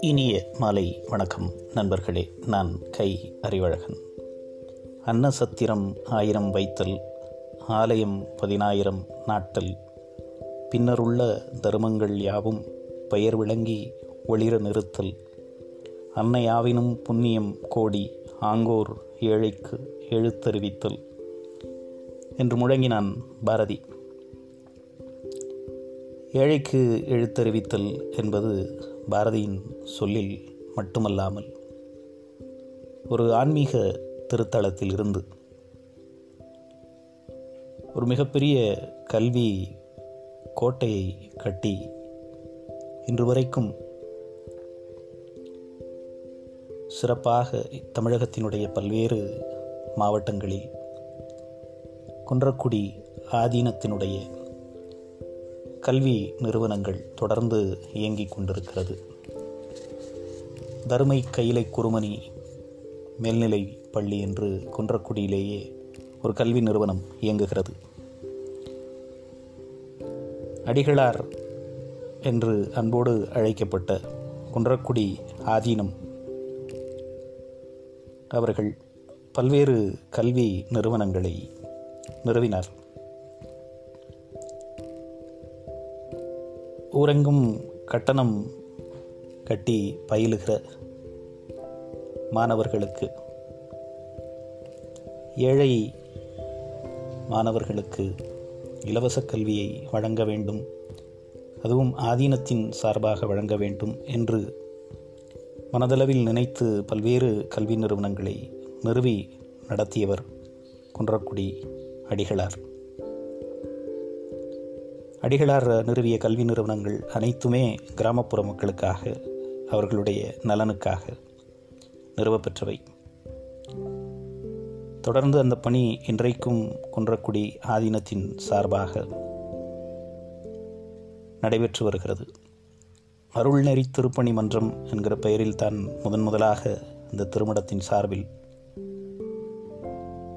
இனிய மாலை வணக்கம் நண்பர்களே நான் கை அறிவழகன். அன்னசத்திரம் ஆயிரம் வைத்தல் ஆலயம் பதினாயிரம் நாட்டல். பின்னருள்ள தர்மங்கள் யாவும் பெயர் விளங்கி ஒளிர நிறுத்தல். அன்னையாவினும் புண்ணியம் கோடி ஆங்கோர் ஏழைக்கு எழுத்தறிவித்தல். என்று முழங்கினான் பாரதி. ஏழைக்கு எழுத்தறிவித்தல் என்பது பாரதியின் சொல்லில் மட்டுமல்லாமல் ஒரு ஆன்மீக திருத்தலத்தில் இருந்து ஒரு மிகப்பெரிய கல்வி கோட்டையை கட்டி இன்று வரைக்கும் சிறப்பாக தமிழகத்தினுடைய பல்வேறு மாவட்டங்களில் குன்றக்குடி ஆதீனத்தினுடைய கல்வி நிறுவனங்கள் தொடர்ந்து இயங்கிக் கொண்டிருக்கிறது. தருமை கையிலை குருமணி மேல்நிலை பள்ளி என்று குன்றக்குடியிலேயே ஒரு கல்வி நிறுவனம் இயங்குகிறது. அடிகளார் என்று அன்போடு அழைக்கப்பட்ட குன்றக்குடி ஆதீனம் அவர்கள் பல்வேறு கல்வி நிறுவனங்களை நிறுவினார். ஊரெங்கும் கட்டணம் கட்டி பயிலுகிற மாணவர்களுக்கு ஏழை மாணவர்களுக்கு இலவச கல்வியை வழங்க வேண்டும் அதுவும் ஆதீனத்தின் சார்பாக வழங்க வேண்டும் என்று மனதளவில் நினைத்து பல்வேறு கல்வி நிறுவனங்களை நிறுவி நடத்தியவர் குன்றக்குடி அடிகளார். அடிகளார் நிறுவிய கல்வி நிறுவனங்கள் அனைத்துமே கிராமப்புற மக்களுக்காக அவர்களுடைய நலனுக்காக நிறுவப்பெற்றவை. தொடர்ந்து அந்த பணி இன்றைக்கும் குன்றக்குடி ஆதீனத்தின் சார்பாக நடைபெற்று வருகிறது. அருள்நெறி திருப்பணி மன்றம் என்கிற பெயரில் தான் முதன் முதலாக இந்த திருமணத்தின் சார்பில்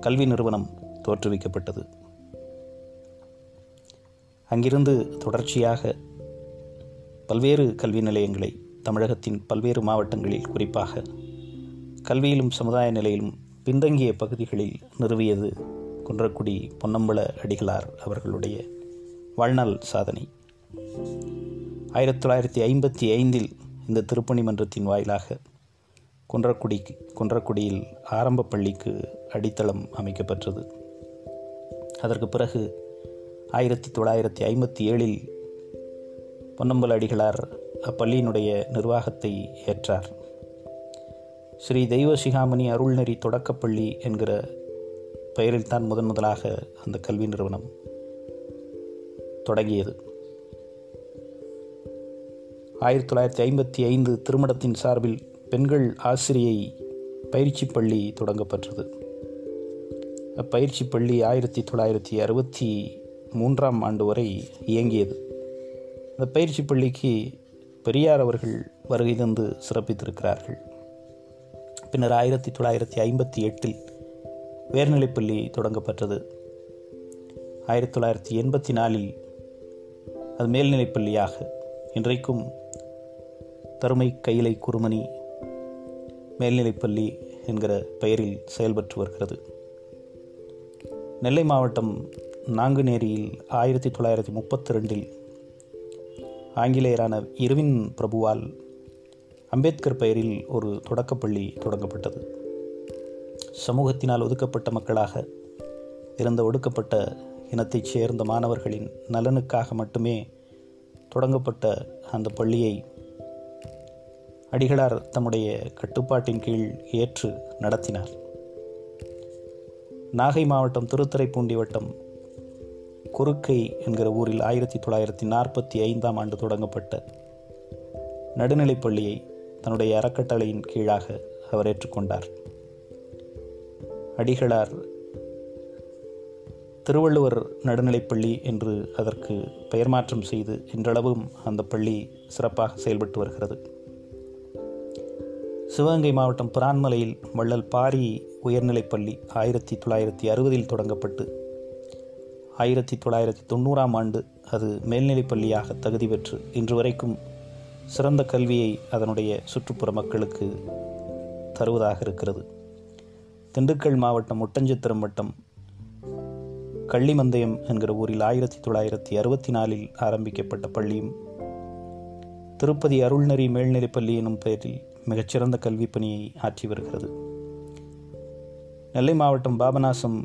கல்வி நிறுவனம் தோற்றுவிக்கப்பட்டது. அங்கிருந்து தொடர்ச்சியாக பல்வேறு கல்வி நிலையங்களை தமிழகத்தின் பல்வேறு மாவட்டங்களில் குறிப்பாக கல்வியிலும் சமுதாய நிலையிலும் பின்தங்கிய பகுதிகளில் நிறுவியது குன்றக்குடி பொன்னம்பல அடிகளார் அவர்களுடைய வாழ்நாள் சாதனை. ஆயிரத்தி தொள்ளாயிரத்தி ஐம்பத்தி ஐந்தில் இந்த திருப்பணி மன்றத்தின் வாயிலாக குன்றக்குடி குன்றக்குடியில் ஆரம்ப பள்ளிக்கு அடித்தளம் அமைக்கப்பெற்றது. அதற்கு பிறகு ஆயிரத்தி தொள்ளாயிரத்தி ஐம்பத்தி ஏழில் பொன்னம்பல அடிகளார் அப்பள்ளியினுடைய நிர்வாகத்தை ஏற்றார். ஸ்ரீ தெய்வ சிகாமணி அருள்நெறி தொடக்கப்பள்ளி என்கிற பெயரில் தான் முதன் முதலாக அந்த கல்வி நிறுவனம் தொடங்கியது. ஆயிரத்தி தொள்ளாயிரத்தி ஐம்பத்தி ஐந்து திருமணத்தின் சார்பில் பெண்கள் ஆசிரியை பயிற்சி பள்ளி தொடங்கப்பட்டது அப்பயிற்சி பள்ளி ஆயிரத்தி தொள்ளாயிரத்தி அறுபத்தி மூன்றாம் ஆண்டு வரை இயங்கியது. அந்த பயிற்சி பள்ளிக்கு பெரியார் அவர்கள் வருகை தந்து சிறப்பித்திருக்கிறார்கள். பின்னர் ஆயிரத்தி தொள்ளாயிரத்தி ஐம்பத்தி எட்டில் உயர்நிலைப்பள்ளி தொடங்கப்பட்டது. ஆயிரத்தி தொள்ளாயிரத்தி எண்பத்தி நாலில் அது மேல்நிலைப்பள்ளியாக இன்றைக்கும் தருமை கையிலை குருமணி மேல்நிலைப்பள்ளி என்கிற பெயரில் செயல்பட்டு வருகிறது. நெல்லை மாவட்டம் நாங்குநேரியில் ஆயிரத்தி தொள்ளாயிரத்தி முப்பத்தி ரெண்டில் ஆங்கிலேயரான இருவின் பிரபுவால் அம்பேத்கர் பெயரில் ஒரு தொடக்கப்பள்ளி தொடங்கப்பட்டது. சமூகத்தினால் ஒதுக்கப்பட்ட மக்களாக இருந்த ஒடுக்கப்பட்ட இனத்தைச் சேர்ந்த மாணவர்களின் நலனுக்காக மட்டுமே தொடங்கப்பட்ட அந்த பள்ளியை அடிகளார் தம்முடைய கட்டுப்பாட்டின் கீழ் ஏற்று நடத்தினார். நாகை மாவட்டம் திருத்துறைப்பூண்டி வட்டம் குறுக்கை என்கிற ஊரில் ஆயிரத்தி தொள்ளாயிரத்தி நாற்பத்தி ஐந்தாம் ஆண்டு தொடங்கப்பட்ட நடுநிலைப்பள்ளியை தன்னுடைய அறக்கட்டளையின் கீழாக அவர் ஏற்றுக்கொண்டார். அடிகளார் திருவள்ளுவர் நடுநிலைப்பள்ளி என்று அதற்கு பெயர் மாற்றம் செய்து இன்றளவும் அந்த பள்ளி சிறப்பாக செயல்பட்டு வருகிறது. சிவகங்கை மாவட்டம் பிரான்மலையில் வள்ளல் பாரி உயர்நிலைப்பள்ளி ஆயிரத்தி தொள்ளாயிரத்தி அறுபதில் தொடங்கப்பட்டு ஆயிரத்தி தொள்ளாயிரத்தி தொண்ணூறாம் ஆண்டு அது மேல்நிலைப் பள்ளியாக தகுதி பெற்று இன்று வரைக்கும் சிறந்த கல்வியை அதனுடைய சுற்றுப்புற மக்களுக்கு தருவதாக இருக்கிறது. திண்டுக்கல் மாவட்டம் ஒட்டஞ்சத்திரம் வட்டம் கள்ளிமந்தயம் என்கிற ஊரில் ஆயிரத்தி தொள்ளாயிரத்தி அறுபத்தி நாலில் ஆரம்பிக்கப்பட்ட பள்ளியும் திருப்பதி அருள்நெறி மேல்நிலைப்பள்ளி எனும் பெயரில் மிகச்சிறந்த கல்வி பணியை ஆற்றி வருகிறது. நெல்லை மாவட்டம் பாபநாசம்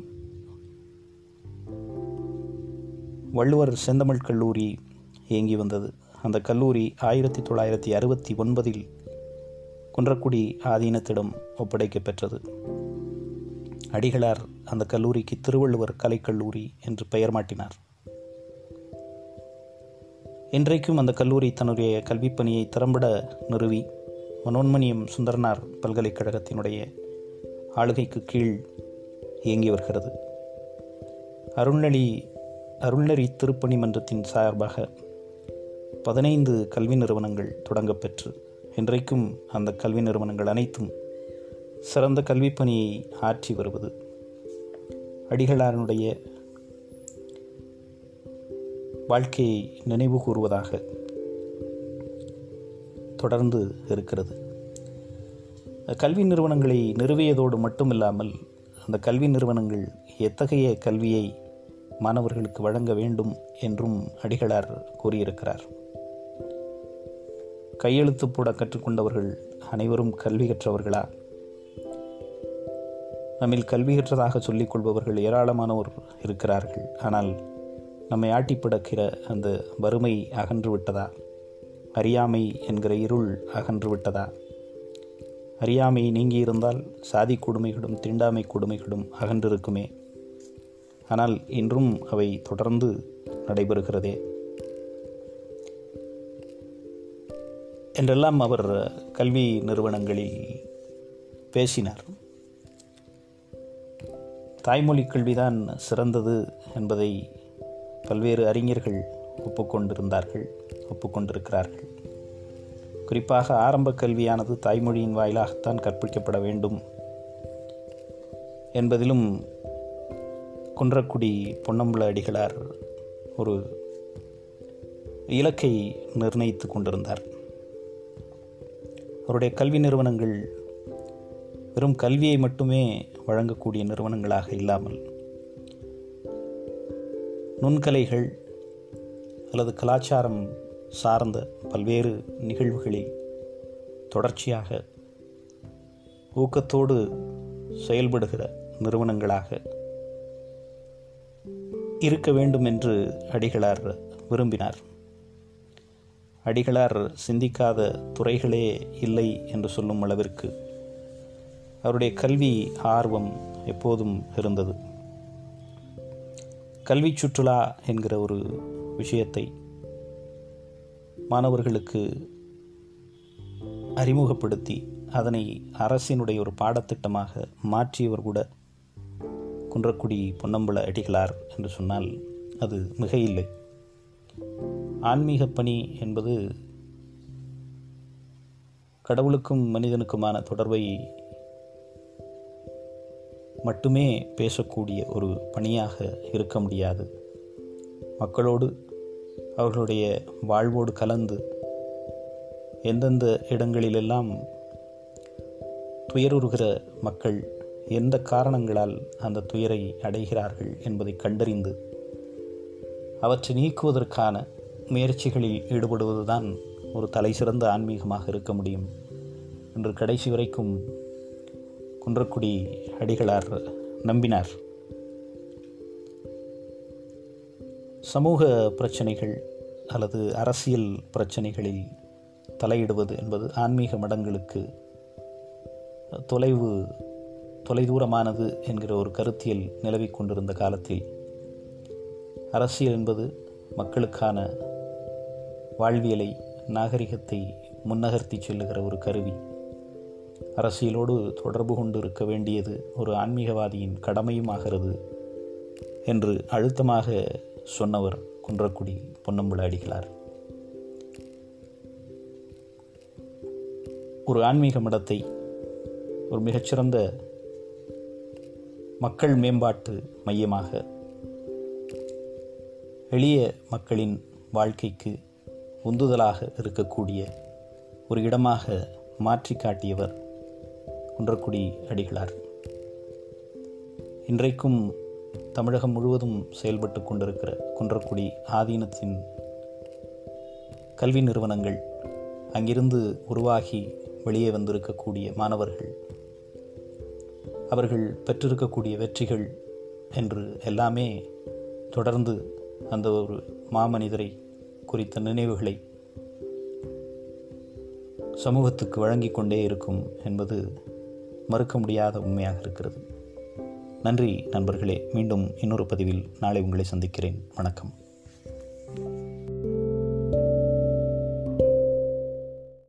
வள்ளுவர் செந்தமிழ் கல்லூரி இயங்கி வந்தது. அந்த கல்லூரி ஆயிரத்தி தொள்ளாயிரத்தி அறுபத்தி ஒன்பதில் குன்றக்குடி ஆதீனத்திடம் ஒப்படைக்கப்பெற்றது அடிகளார் அந்த கல்லூரிக்கு திருவள்ளுவர் கலைக்கல்லூரி என்று பெயர் மாட்டினார். இன்றைக்கும் அந்த கல்லூரி தன்னுடைய கல்விப் பணியை திறம்பட நிறுவி மனோன்மணியம் சுந்தரனார் பல்கலைக்கழகத்தினுடைய ஆளுகைக்கு கீழ் இயங்கி வருகிறது. அருள்நெளி அருள்நெறி திருப்பணி மன்றத்தின் சார்பாக பதினைந்து கல்வி நிறுவனங்கள் தொடங்கப்பெற்று இன்றைக்கும் அந்த கல்வி நிறுவனங்கள் அனைத்தும் சிறந்த கல்வி பணியை ஆற்றி வருவது. அடிகளாரனுடைய வாழ்க்கையை நினைவு கூறுவதாக தொடர்ந்து இருக்கிறது. கல்வி நிறுவனங்களை நிறுவியதோடு மட்டுமில்லாமல் அந்த கல்வி நிறுவனங்கள் எத்தகைய கல்வியை மாணவர்களுக்கு வழங்க வேண்டும் என்றும் அடிகளார் கூறியிருக்கிறார். கையெழுத்து போட கற்றுக்கொண்டவர்கள் அனைவரும் கல்வி கற்றவர்களா? நம்மில் கல்வி கற்றதாக சொல்லிக் கொள்பவர்கள் ஏராளமானோர் இருக்கிறார்கள். ஆனால் நம்மை ஆட்டிப்பிடக்கிற அந்த வறுமை அகன்று விட்டதா? அறியாமை என்கிற இருள் அகன்று விட்டதா? அறியாமை நீங்கியிருந்தால் சாதி கொடுமைகளும் தீண்டாமை கொடுமைகளும் அகன்றிருக்குமே. ஆனால் இன்றும் அவை தொடர்ந்து நடைபெறுகிறதே. என்றெல்லாம் அவர் கல்வி நிறுவனங்களில் பேசினார். தாய்மொழி கல்விதான் சிறந்தது என்பதை பல்வேறு அறிஞர்கள் ஒப்புக்கொண்டிருந்தார்கள் ஒப்புக்கொண்டிருக்கிறார்கள். குறிப்பாக ஆரம்ப கல்வியானது தாய்மொழியின் வாயிலாகத்தான் கற்பிக்கப்பட வேண்டும் என்பதிலும் குன்றக்குடி பொன்னம்பல அடிகளார் ஒரு இலக்கை நிர்ணயித்து கொண்டிருந்தார். அவருடைய கல்வி நிறுவனங்கள் வெறும் கல்வியை மட்டுமே வழங்கக்கூடிய நிறுவனங்களாக இல்லாமல் நுண்கலைகள் அல்லது கலாச்சாரம் சார்ந்த பல்வேறு நிகழ்வுகளில் தொடர்ச்சியாக ஊக்கத்தோடு செயல்படுகிற நிறுவனங்களாக இருக்க வேண்டும் என்று அடிகளார் விரும்பினார். அடிகளார் சிந்திக்காத துறைகளே இல்லை என்று சொல்லும் அளவிற்கு அவருடைய கல்வி ஆர்வம் எப்போதும் இருந்தது. கல்வி சுற்றுலா என்கிற ஒரு விஷயத்தை மாணவர்களுக்கு அறிமுகப்படுத்தி அதனை அரசினுடைய ஒரு பாடத்திட்டமாக மாற்றியவர் கூட குன்றக்குடி பொன்னம்பல அடிகளார் என்று சொன்னால் அது மிக இல்லை ஆன்மீக பணி என்பது கடவுளுக்கும் மனிதனுக்குமான தொடர்பை மட்டுமே பேசக்கூடிய ஒரு பணியாக இருக்க முடியாது. மக்களோடு அவர்களுடைய வாழ்வோடு கலந்து எந்தெந்த இடங்களிலெல்லாம் துயருறுகிற மக்கள் எந்த காரணங்களால் அந்த துயரை அடைகிறார்கள் என்பதை கண்டறிந்து அவற்றை நீக்குவதற்கான முயற்சிகளில் ஈடுபடுவதுதான் ஒரு தலை சிறந்த ஆன்மீகமாக இருக்க முடியும் என்று கடைசி வரைக்கும் குன்றக்குடி அடிகளார் நம்பினார். சமூக பிரச்சனைகள் அல்லது அரசியல் பிரச்சனைகளில் தலையிடுவது என்பது ஆன்மீக மடங்களுக்கு தொலைவு தொலைதூரமானது என்கிற ஒரு கருத்தியல் நிலவிக் கொண்டிருந்த காலத்தில் அரசியல் என்பது மக்களுக்கான வாழ்வியலை நாகரிகத்தை முன்னகர்த்தி செல்லுகிற ஒரு கருவி. அரசியலோடு தொடர்பு கொண்டு இருக்க வேண்டியது ஒரு ஆன்மீகவாதியின் கடமையும் ஆகிறது என்று அழுத்தமாக சொன்னவர் குன்றக்குடி பொன்னம்புல அடிகளார் ஒரு ஆன்மீக மடத்தை ஒரு மிகச்சிறந்த மக்கள் மேம்பாட்டு மையமாக எளிய மக்களின் வாழ்க்கைக்கு உந்துதலாக இருக்கக்கூடிய ஒரு இடமாக மாற்றி காட்டியவர் குன்றக்குடி அடிகளார். இன்றைக்கும் தமிழகம் முழுவதும் செயல்பட்டு கொண்டிருக்கிற குன்றக்குடி ஆதீனத்தின் கல்வி நிறுவனங்கள் அங்கிருந்து உருவாகி வெளியே வந்திருக்கக்கூடிய மாணவர்கள் அவர்கள் பெற்றிருக்கக்கூடிய வெற்றிகள் என்று எல்லாமே தொடர்ந்து அந்த ஒரு மாமனிதரை குறித்த நினைவுகளை சமூகத்துக்கு வழங்கிக் கொண்டே இருக்கும் என்பது மறுக்க முடியாத உண்மையாக இருக்கிறது. நன்றி நண்பர்களே. மீண்டும் இன்னொரு பதிவில் நாளை உங்களை சந்திக்கிறேன். வணக்கம்.